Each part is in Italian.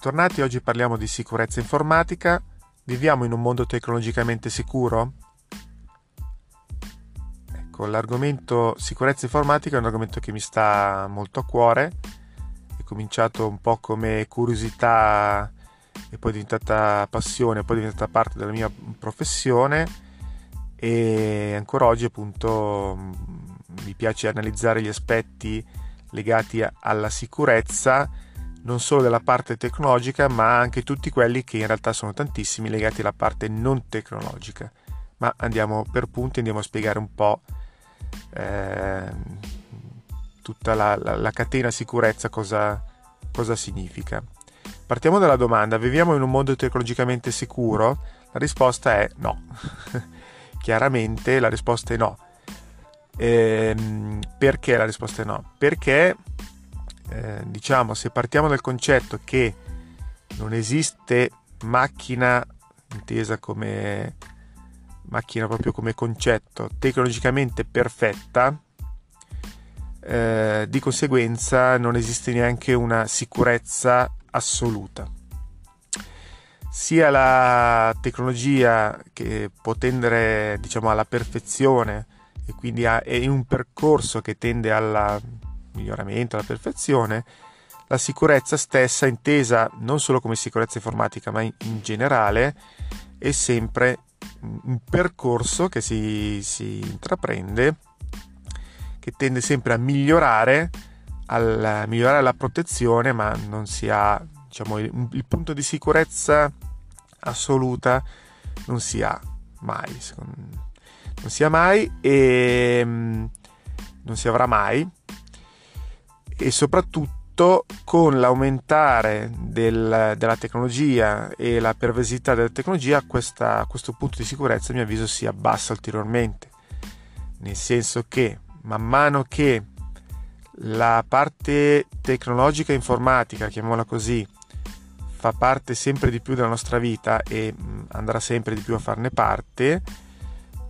Bentornati, oggi parliamo di sicurezza informatica. Viviamo in un mondo tecnologicamente sicuro? Ecco, l'argomento sicurezza informatica è un argomento che mi sta molto a cuore. È cominciato un po' come curiosità e poi è diventata passione, poi è diventata parte della mia professione e ancora oggi appunto mi piace analizzare gli aspetti legati alla sicurezza non solo della parte tecnologica, ma anche tutti quelli che in realtà sono tantissimi legati alla parte non tecnologica. Ma andiamo per punti, andiamo a spiegare un po' eh, tutta la, la, la, catena sicurezza cosa, cosa significa. Partiamo dalla domanda, viviamo in un mondo tecnologicamente sicuro? La risposta è no. Chiaramente la risposta è no. Ehm, perché la risposta è no? Perché eh, diciamo, se partiamo dal concetto che non esiste macchina intesa come macchina proprio come concetto tecnologicamente perfetta, eh, di conseguenza non esiste neanche una sicurezza assoluta. Sia la tecnologia che può tendere diciamo, alla perfezione e quindi è un percorso che tende alla miglioramento, alla perfezione, la sicurezza stessa, intesa non solo come sicurezza informatica, ma in, in generale, è sempre un percorso che si, si, intraprende, che tende sempre a migliorare, a migliorare la protezione, ma non si ha, diciamo, il, il punto di sicurezza assoluta non si ha mai, non si ha mai e mm, non si avrà mai e soprattutto con l'aumentare del, della tecnologia e la pervasività della tecnologia questa, questo punto di sicurezza a mio avviso si abbassa ulteriormente. Nel senso che man mano che la parte tecnologica informatica chiamiamola così fa parte sempre di più della nostra vita e andrà sempre di più a farne parte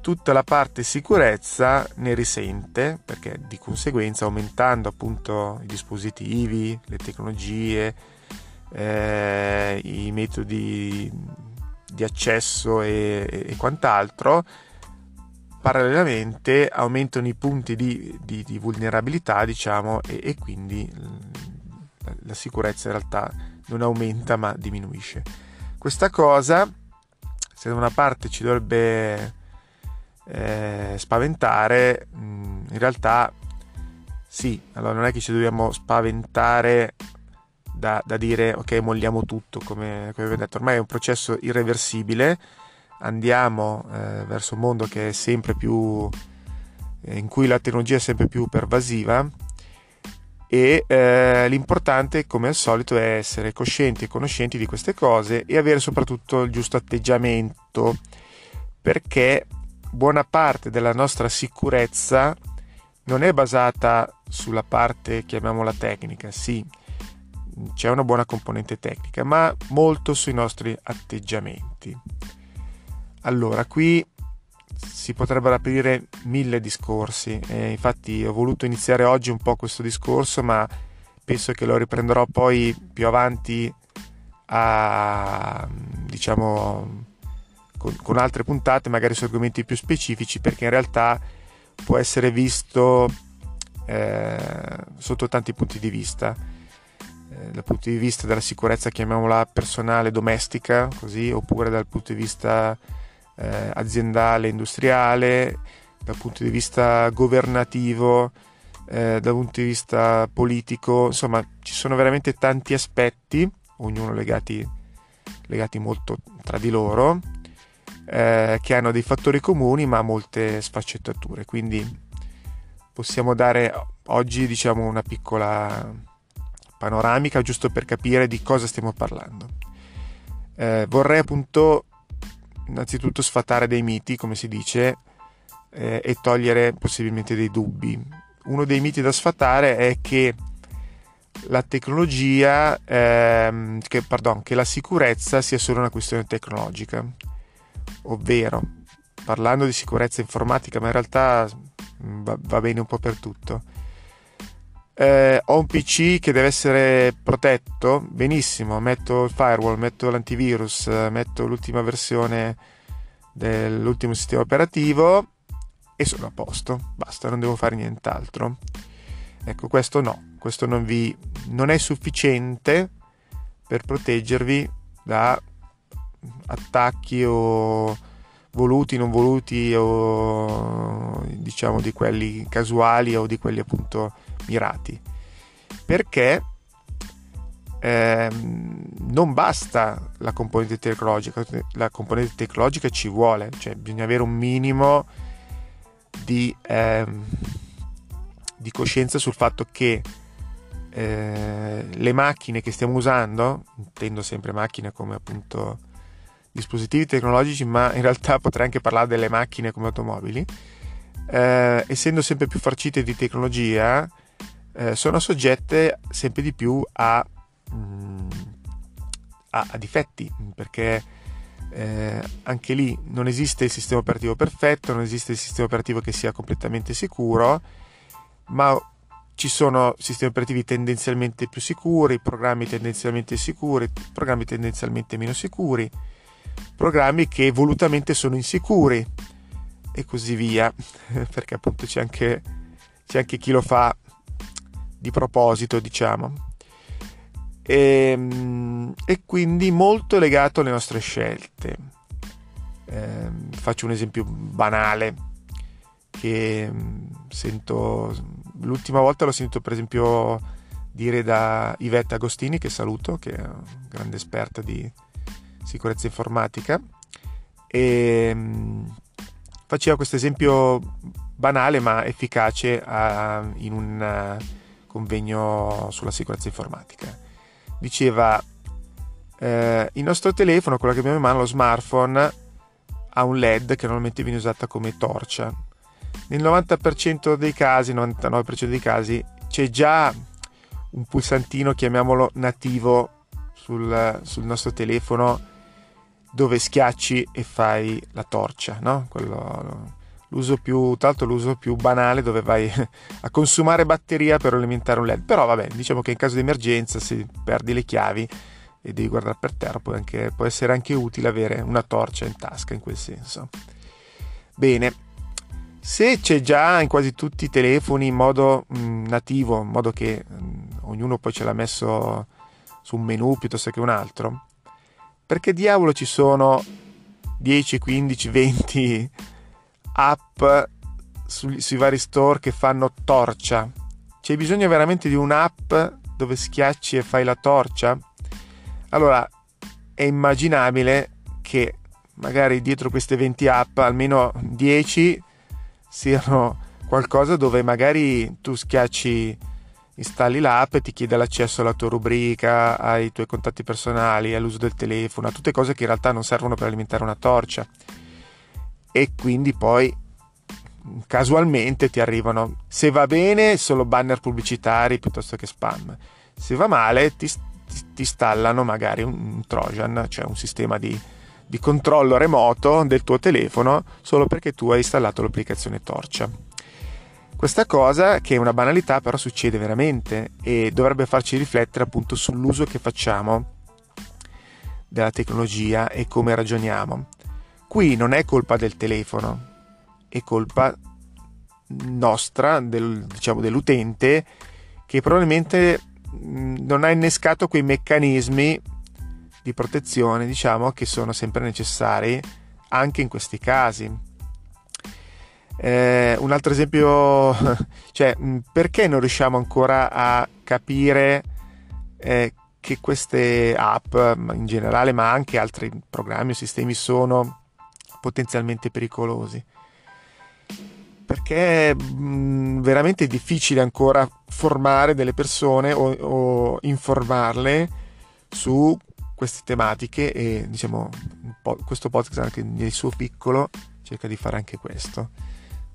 tutta la parte sicurezza ne risente perché di conseguenza aumentando appunto i dispositivi, le tecnologie, eh, i metodi di accesso e, e, quant'altro, parallelamente aumentano i punti di, di, di vulnerabilità diciamo e, e quindi la, la sicurezza in realtà non aumenta ma diminuisce. Questa cosa se da una parte ci dovrebbe eh, spaventare, mm, in realtà sì, allora non è che ci dobbiamo spaventare da, da dire ok molliamo tutto come, come abbiamo detto, ormai è un processo irreversibile, andiamo eh, verso un mondo che è sempre più eh, in cui la tecnologia è sempre più pervasiva e eh, l'importante come al solito è essere coscienti e conoscenti di queste cose e avere soprattutto il giusto atteggiamento perché buona parte della nostra sicurezza non è basata sulla parte, chiamiamola tecnica, sì, c'è una buona componente tecnica, ma molto sui nostri atteggiamenti. Allora, qui si potrebbero aprire mille discorsi e infatti ho voluto iniziare oggi un po' questo discorso, ma penso che lo riprenderò poi più avanti a diciamo con, con altre puntate, magari su argomenti più specifici, perché in realtà può essere visto eh, sotto tanti punti di vista. Eh, dal punto di vista della sicurezza, chiamiamola personale, domestica, così, oppure dal punto di vista eh, aziendale, industriale, dal punto di vista governativo, eh, dal punto di vista politico, insomma, ci sono veramente tanti aspetti, ognuno legati, legati molto tra di loro, eh, che hanno dei fattori comuni ma molte sfaccettature. Quindi possiamo dare oggi diciamo una piccola panoramica giusto per capire di cosa stiamo parlando. Eh, vorrei appunto innanzitutto sfatare dei miti, come si dice, eh, e togliere possibilmente dei dubbi. Uno dei miti da sfatare è che la tecnologia, ehm, che, pardon, che la sicurezza sia solo una questione tecnologica ovvero parlando di sicurezza informatica, ma in realtà mm, va, va bene un po' per tutto. eh, ho un PC che deve essere protetto, benissimo, metto il firewall, metto l'antivirus, metto l'ultima versione dell'ultimo sistema operativo e sono a posto, basta, non devo fare nient'altro. Ecco, questo no, questo non, vi, non è sufficiente per proteggervi da attacchi o voluti, non voluti o diciamo di quelli casuali o di quelli appunto mirati. Perché ehm, non basta la componente tecnologica, la componente tecnologica ci vuole, cioè bisogna avere un minimo di, ehm, di coscienza sul fatto che eh, le macchine che stiamo usando, intendo sempre macchine come appunto dispositivi tecnologici, ma in realtà potrei anche parlare delle macchine come automobili, eh, essendo sempre più farcite di tecnologia, eh, sono soggette sempre di più a, mh, mm, a, a difetti, perché eh, anche lì non esiste il sistema operativo perfetto, non esiste il sistema operativo che sia completamente sicuro, ma ci sono sistemi operativi tendenzialmente più sicuri, programmi tendenzialmente sicuri, programmi tendenzialmente meno sicuri, programmi che volutamente sono insicuri e così via, perché appunto c'è anche, c'è anche chi lo fa di proposito, diciamo. E, ehm, e quindi molto legato alle nostre scelte. Eh, faccio un esempio banale che mm, sento l'ultima volta l'ho sentito per esempio dire da Ivetta Agostini che saluto che è una grande esperta di sicurezza informatica e mm, faceva questo esempio banale ma efficace a, in un convegno sulla sicurezza informatica. Diceva eh, il nostro telefono, quello che abbiamo in mano, lo smartphone, ha un LED che normalmente viene usata come torcia. Nel 90% dei casi, 99% dei casi, c'è già un pulsantino, chiamiamolo nativo, sul, sul nostro telefono dove schiacci e fai la torcia, no? Quello, l'uso più, tra l'uso più banale dove vai a consumare batteria per alimentare un LED. Però vabbè, diciamo che in caso di emergenza, se perdi le chiavi e devi guardare per terra, può, anche, può essere anche utile avere una torcia in tasca in quel senso. Bene, se c'è già in quasi tutti i telefoni in modo mh, mm, nativo, in modo che mh, mm, ognuno poi ce l'ha messo su un menu piuttosto che un altro, perché diavolo ci sono 10, 15, 20 app su, sui vari store che fanno torcia? C'è bisogno veramente di un'app dove schiacci e fai la torcia? Allora, è immaginabile che magari dietro queste 20 app almeno 10 siano qualcosa dove magari tu schiacci installi l'app e ti chiede l'accesso alla tua rubrica, ai tuoi contatti personali, all'uso del telefono, a tutte cose che in realtà non servono per alimentare una torcia. E quindi poi casualmente ti arrivano, se va bene, solo banner pubblicitari piuttosto che spam. Se va male, ti, ti, ti installano magari un, Trojan, cioè un sistema di, di controllo remoto del tuo telefono solo perché tu hai installato l'applicazione Torcia. Questa cosa, che è una banalità, però succede veramente e dovrebbe farci riflettere appunto sull'uso che facciamo della tecnologia e come ragioniamo. Qui non è colpa del telefono, è colpa nostra, del, diciamo dell'utente, che probabilmente non ha innescato quei meccanismi di protezione, diciamo, che sono sempre necessari anche in questi casi. Eh, un altro esempio, cioè perché non riusciamo ancora a capire eh, che queste app in generale, ma anche altri programmi o sistemi sono potenzialmente pericolosi? Perché è veramente difficile ancora formare delle persone o, o informarle su queste tematiche e diciamo questo podcast anche nel suo piccolo cerca di fare anche questo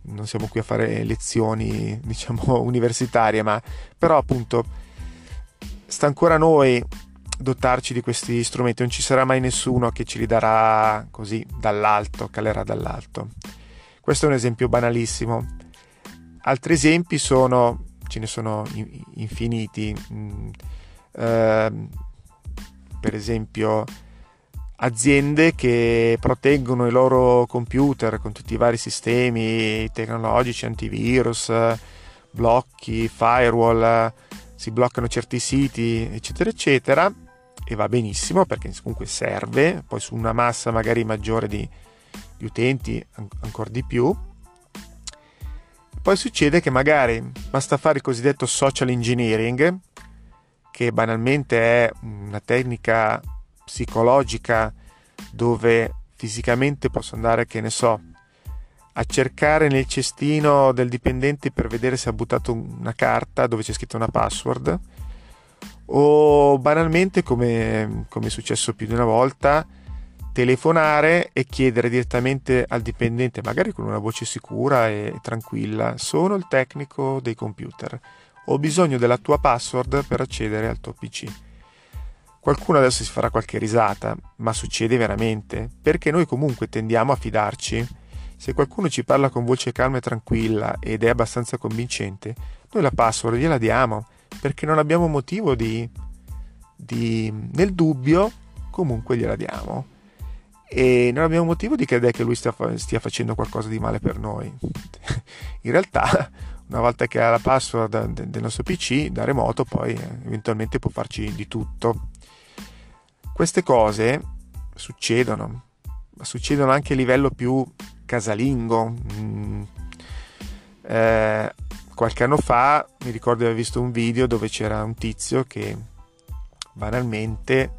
non siamo qui a fare lezioni, diciamo, universitarie, ma però appunto sta ancora a noi dotarci di questi strumenti, non ci sarà mai nessuno che ce li darà così dall'alto, calerà dall'alto. Questo è un esempio banalissimo. Altri esempi sono ce ne sono infiniti. Eh, per esempio aziende che proteggono i loro computer con tutti i vari sistemi tecnologici, antivirus, blocchi, firewall, si bloccano certi siti, eccetera, eccetera, e va benissimo perché comunque serve, poi su una massa magari maggiore di, di utenti ancora di più. Poi succede che magari basta fare il cosiddetto social engineering, che banalmente è una tecnica psicologica dove fisicamente posso andare, che ne so, a cercare nel cestino del dipendente per vedere se ha buttato una carta dove c'è scritto una password o banalmente come, come è successo più di una volta telefonare e chiedere direttamente al dipendente magari con una voce sicura e tranquilla sono il tecnico dei computer. Ho bisogno della tua password per accedere al tuo pc Qualcuno adesso si farà qualche risata, ma succede veramente, perché noi comunque tendiamo a fidarci. Se qualcuno ci parla con voce calma e tranquilla ed è abbastanza convincente, noi la password gliela diamo, perché non abbiamo motivo di... di nel dubbio, comunque gliela diamo. E non abbiamo motivo di credere che lui stia, stia facendo qualcosa di male per noi. In realtà, una volta che ha la password del nostro PC da remoto, poi eh, eventualmente può farci di tutto. Queste cose succedono, ma succedono anche a livello più casalingo. Mm. Eh, qualche anno fa mi ricordo di aver visto un video dove c'era un tizio che banalmente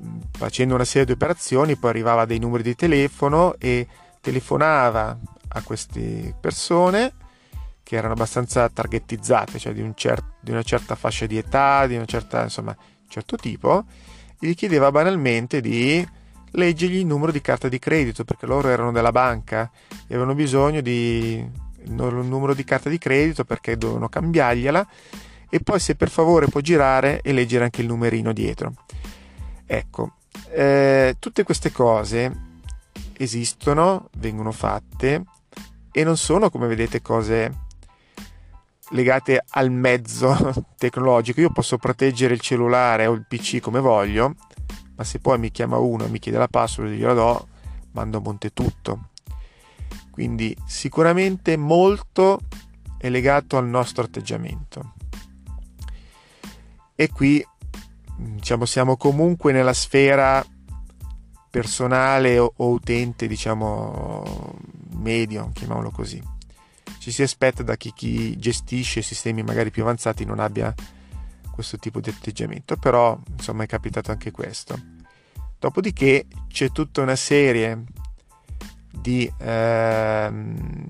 mm, facendo una serie di operazioni poi arrivava a dei numeri di telefono e telefonava a queste persone che erano abbastanza targetizzate, cioè di, un cer- di una certa fascia di età, di una certa insomma certo tipo, gli chiedeva banalmente di leggergli il numero di carta di credito perché loro erano della banca e avevano bisogno di il numero di carta di credito perché dovevano cambiargliela e poi se per favore può girare e leggere anche il numerino dietro. Ecco, eh, tutte queste cose esistono, vengono fatte e non sono come vedete cose legate al mezzo tecnologico. Io posso proteggere il cellulare o il PC come voglio, ma se poi mi chiama uno e mi chiede la password gliela do, mando a monte tutto. Quindi sicuramente molto è legato al nostro atteggiamento. E qui diciamo, siamo comunque nella sfera personale o, o utente, diciamo medio, chiamiamolo così ci si aspetta da chi, chi gestisce sistemi magari più avanzati non abbia questo tipo di atteggiamento, però insomma è capitato anche questo. Dopodiché c'è tutta una serie di ehm,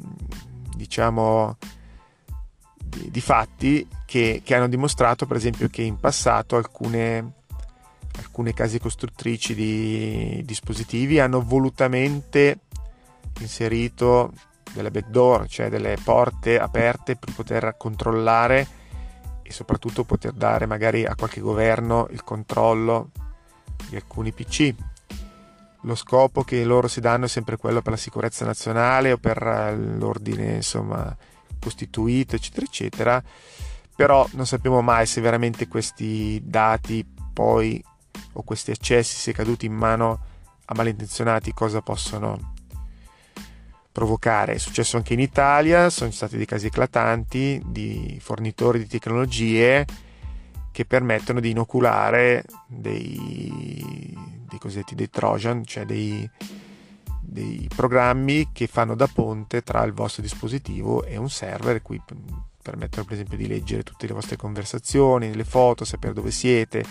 diciamo di, di fatti che, che, hanno dimostrato per esempio che in passato alcune, alcune case costruttrici di dispositivi hanno volutamente inserito delle backdoor, cioè delle porte aperte per poter controllare e soprattutto poter dare magari a qualche governo il controllo di alcuni PC. Lo scopo che loro si danno è sempre quello per la sicurezza nazionale o per l'ordine insomma costituito, eccetera, eccetera. Però non sappiamo mai se veramente questi dati poi o questi accessi, se caduti in mano a malintenzionati, cosa possono provocare. È successo anche in Italia, sono stati dei casi eclatanti di fornitori di tecnologie che permettono di inoculare dei, dei cosiddetti dei Trojan, cioè dei, dei programmi che fanno da ponte tra il vostro dispositivo e un server, cui permettono per esempio di leggere tutte le vostre conversazioni, le foto, sapere dove siete,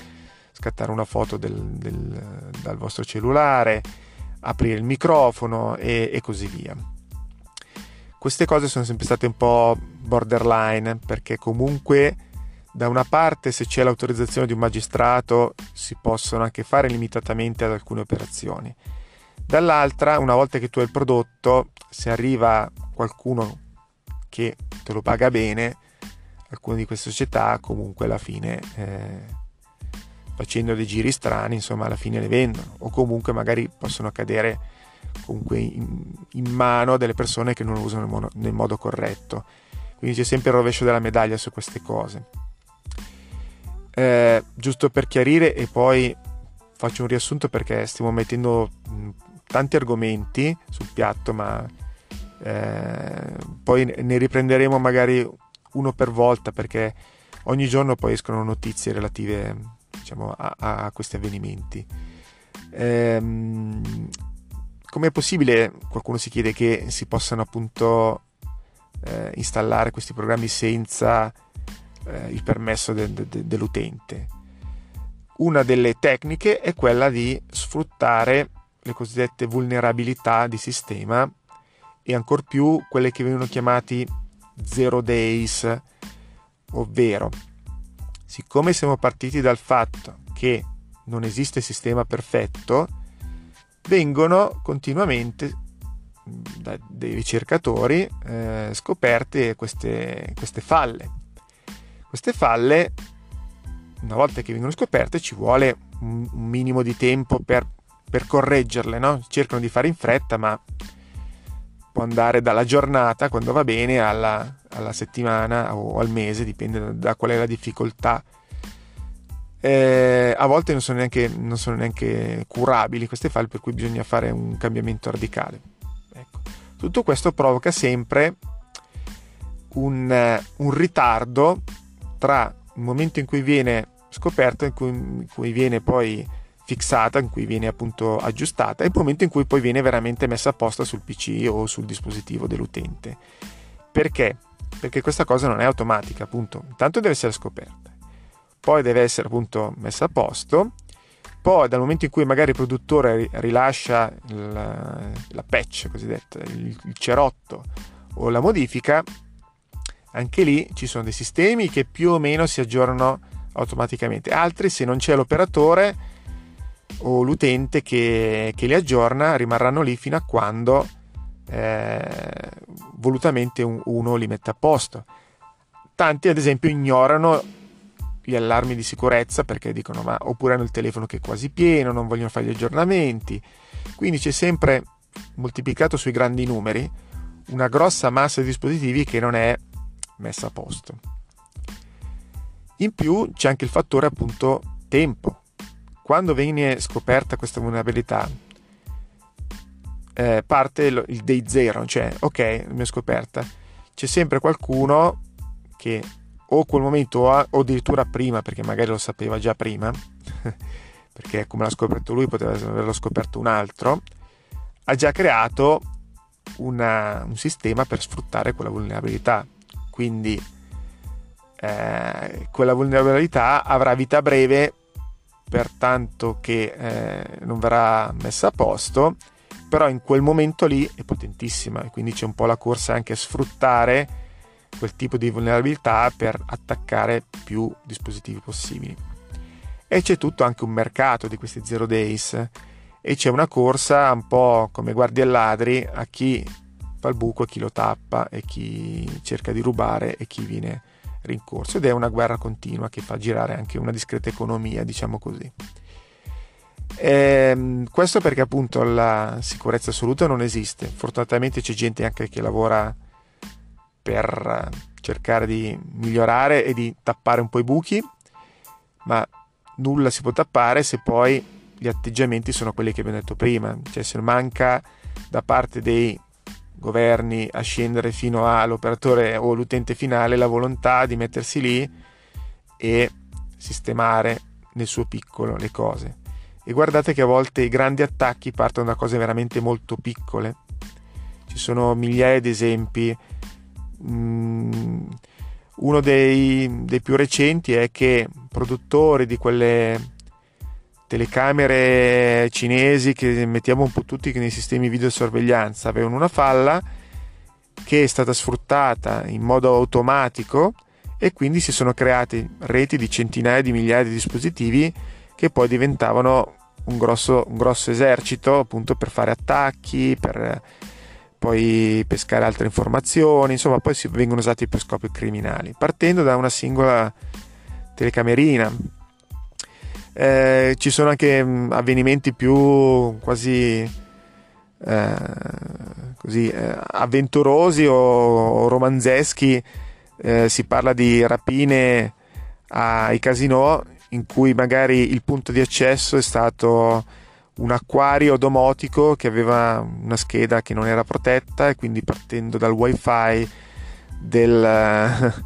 scattare una foto del, del, dal vostro cellulare, aprire il microfono e, e così via. Queste cose sono sempre state un po' borderline perché comunque da una parte se c'è l'autorizzazione di un magistrato si possono anche fare limitatamente ad alcune operazioni. Dall'altra, una volta che tu hai il prodotto, se arriva qualcuno che te lo paga bene, alcune di queste società comunque alla fine eh, facendo dei giri strani, insomma alla fine le vendono o comunque magari possono accadere comunque in, in mano a delle persone che non lo usano nel modo, nel modo corretto. quindi c'è sempre il rovescio della medaglia su queste cose. Eh, giusto per chiarire e poi faccio un riassunto perché stiamo mettendo mh, tanti argomenti sul piatto, ma eh, poi ne riprenderemo magari uno per volta perché ogni giorno poi escono notizie relative diciamo, a, a, questi avvenimenti. Ehm, com'è possibile, qualcuno si chiede, che si possano appunto eh, installare questi programmi senza eh, il permesso de, de, dell'utente? Una delle tecniche è quella di sfruttare le cosiddette vulnerabilità di sistema e ancor più quelle che vengono chiamati zero days, ovvero siccome siamo partiti dal fatto che non esiste sistema perfetto, vengono continuamente da dei ricercatori eh, scoperte queste, queste falle. Queste falle, una volta che vengono scoperte, ci vuole un, un minimo di tempo per, per correggerle, no? cercano di fare in fretta, ma andare dalla giornata, quando va bene, alla, alla settimana o al mese, dipende da qual è la difficoltà. Eh, a volte non sono, neanche, non sono, neanche, curabili queste file, per cui bisogna fare un cambiamento radicale. Ecco. Tutto questo provoca sempre un, un, ritardo tra il momento in cui viene scoperto e in cui, in cui viene poi fissata in cui viene appunto aggiustata e il momento in cui poi viene veramente messa a posto sul PC o sul dispositivo dell'utente. Perché? Perché questa cosa non è automatica, appunto. Intanto deve essere scoperta, poi deve essere appunto messa a posto, poi dal momento in cui magari il produttore rilascia la, la patch cosiddetta, il, il cerotto o la modifica, anche lì ci sono dei sistemi che più o meno si aggiornano automaticamente, altri se non c'è l'operatore o l'utente che, che li aggiorna rimarranno lì fino a quando eh, volutamente un, uno li mette a posto. Tanti ad esempio ignorano gli allarmi di sicurezza perché dicono ma oppure hanno il telefono che è quasi pieno, non vogliono fare gli aggiornamenti. Quindi c'è sempre moltiplicato sui grandi numeri una grossa massa di dispositivi che non è messa a posto. In più c'è anche il fattore appunto tempo quando viene scoperta questa vulnerabilità, eh, parte il, il day zero, cioè ok, è scoperta, c'è sempre qualcuno che o quel momento o addirittura prima, perché magari lo sapeva già prima, perché come l'ha scoperto lui poteva averlo scoperto un altro, ha già creato una, un sistema per sfruttare quella vulnerabilità. Quindi eh, quella vulnerabilità avrà vita breve pertanto che eh, non verrà messa a posto, però in quel momento lì è potentissima e quindi c'è un po' la corsa anche a sfruttare quel tipo di vulnerabilità per attaccare più dispositivi possibili. E c'è tutto anche un mercato di questi zero days e c'è una corsa un po' come guardie e ladri a chi fa il buco e chi lo tappa e chi cerca di rubare e chi viene rincorso ed è una guerra continua che fa girare anche una discreta economia, diciamo così. E, ehm, questo perché appunto la sicurezza assoluta non esiste. Fortunatamente c'è gente anche che lavora per cercare di migliorare e di tappare un po' i buchi, ma nulla si può tappare se poi gli atteggiamenti sono quelli che abbiamo detto prima, cioè se manca da parte dei governi a scendere fino all'operatore o l'utente finale la volontà di mettersi lì e sistemare nel suo piccolo le cose. E guardate che a volte i grandi attacchi partono da cose veramente molto piccole. Ci sono migliaia di esempi. Mm, uno dei, dei più recenti è che produttori di quelle telecamere cinesi che mettiamo un po' tutti nei sistemi videosorveglianza avevano una falla che è stata sfruttata in modo automatico e quindi si sono create reti di centinaia di migliaia di dispositivi che poi diventavano un grosso, un grosso esercito appunto per fare attacchi, per poi pescare altre informazioni, insomma poi si vengono usati per scopi criminali, partendo da una singola telecamerina eh, ci sono anche mm, avvenimenti più quasi eh, così, eh, avventurosi o, o romanzeschi. Eh, si parla di rapine ai casino in cui magari il punto di accesso è stato un acquario domotico che aveva una scheda che non era protetta e quindi partendo dal wifi del,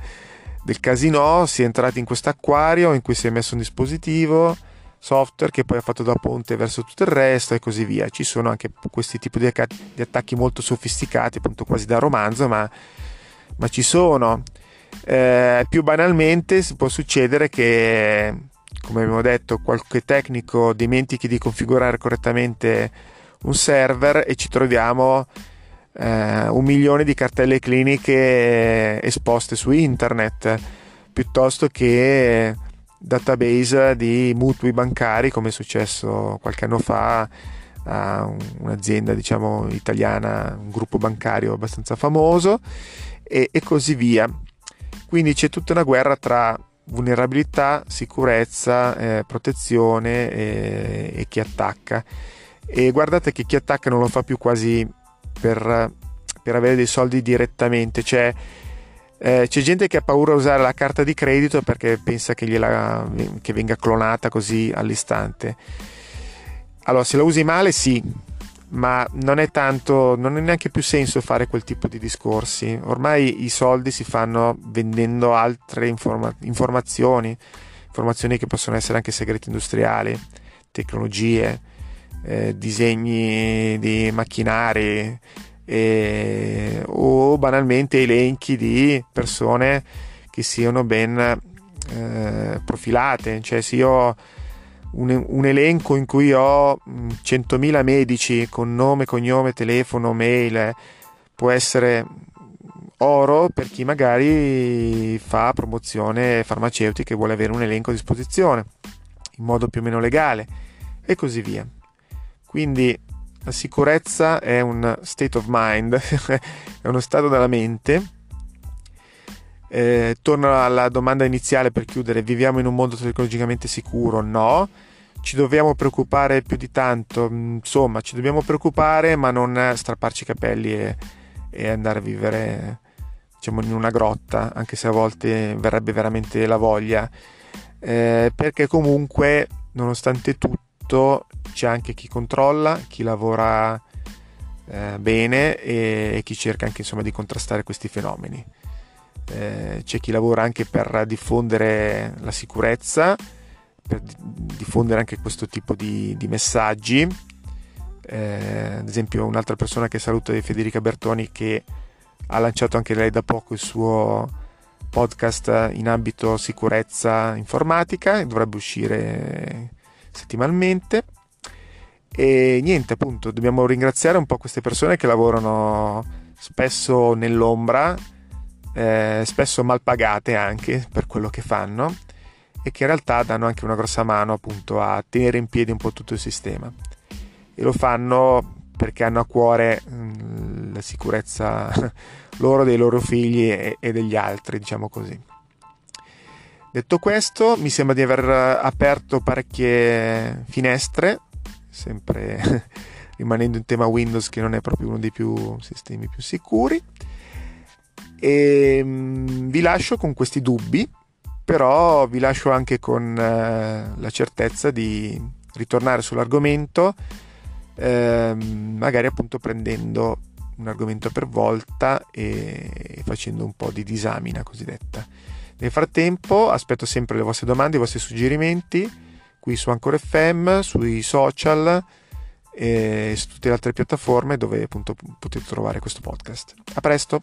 del casino si è entrati in questo acquario in cui si è messo un dispositivo software che poi ha fatto da ponte verso tutto il resto e così via. Ci sono anche questi tipi di, attacchi molto sofisticati, appunto quasi da romanzo, ma, ma ci sono. Eh, più banalmente può succedere che, come abbiamo detto, qualche tecnico dimentichi di configurare correttamente un server e ci troviamo eh, un milione di cartelle cliniche esposte su internet piuttosto che database di mutui bancari come è successo qualche anno fa a un'azienda diciamo italiana, un gruppo bancario abbastanza famoso e, e così via. Quindi c'è tutta una guerra tra vulnerabilità, sicurezza, eh, protezione e, e, chi attacca. E guardate che chi attacca non lo fa più quasi per, per avere dei soldi direttamente, cioè eh, c'è gente che ha paura a usare la carta di credito perché pensa che, gliela, che venga clonata così all'istante. Allora, se la usi male, sì, ma non è tanto, non è neanche più senso fare quel tipo di discorsi. Ormai i soldi si fanno vendendo altre informa- informazioni, informazioni che possono essere anche segreti industriali, tecnologie, eh, disegni di macchinari eh, o banalmente elenchi di persone che siano ben eh, profilate, cioè se io ho un, un, elenco in cui ho 100.000 medici con nome, cognome, telefono, mail, può essere oro per chi magari fa promozione farmaceutica e vuole avere un elenco a disposizione in modo più o meno legale e così via. Quindi la sicurezza è un state of mind, è uno stato della mente. Eh, torno alla domanda iniziale per chiudere, viviamo in un mondo tecnologicamente sicuro? No. Ci dobbiamo preoccupare più di tanto? Insomma, ci dobbiamo preoccupare ma non strapparci i capelli e, e andare a vivere diciamo, in una grotta, anche se a volte verrebbe veramente la voglia. Eh, perché comunque, nonostante tutto, c'è anche chi controlla, chi lavora eh, bene e, e, chi cerca anche insomma, di contrastare questi fenomeni. Eh, c'è chi lavora anche per diffondere la sicurezza, per diffondere anche questo tipo di, di messaggi. Eh, ad esempio un'altra persona che saluto è Federica Bertoni che ha lanciato anche lei da poco il suo podcast in ambito sicurezza informatica, dovrebbe uscire settimanalmente. E niente, appunto, dobbiamo ringraziare un po' queste persone che lavorano spesso nell'ombra, eh, spesso mal pagate anche per quello che fanno e che in realtà danno anche una grossa mano appunto a tenere in piedi un po' tutto il sistema. E lo fanno perché hanno a cuore mm, la sicurezza loro, dei loro figli e degli altri, diciamo così. Detto questo, mi sembra di aver aperto parecchie finestre sempre rimanendo in tema Windows che non è proprio uno dei più sistemi più sicuri. E ehm, vi lascio con questi dubbi, però vi lascio anche con eh, la certezza di ritornare sull'argomento, eh, magari appunto prendendo un argomento per volta e facendo un po' di disamina cosiddetta. Nel frattempo aspetto sempre le vostre domande, i vostri suggerimenti qui su Anchor FM, sui social e su tutte le altre piattaforme dove appunto potete trovare questo podcast. A presto!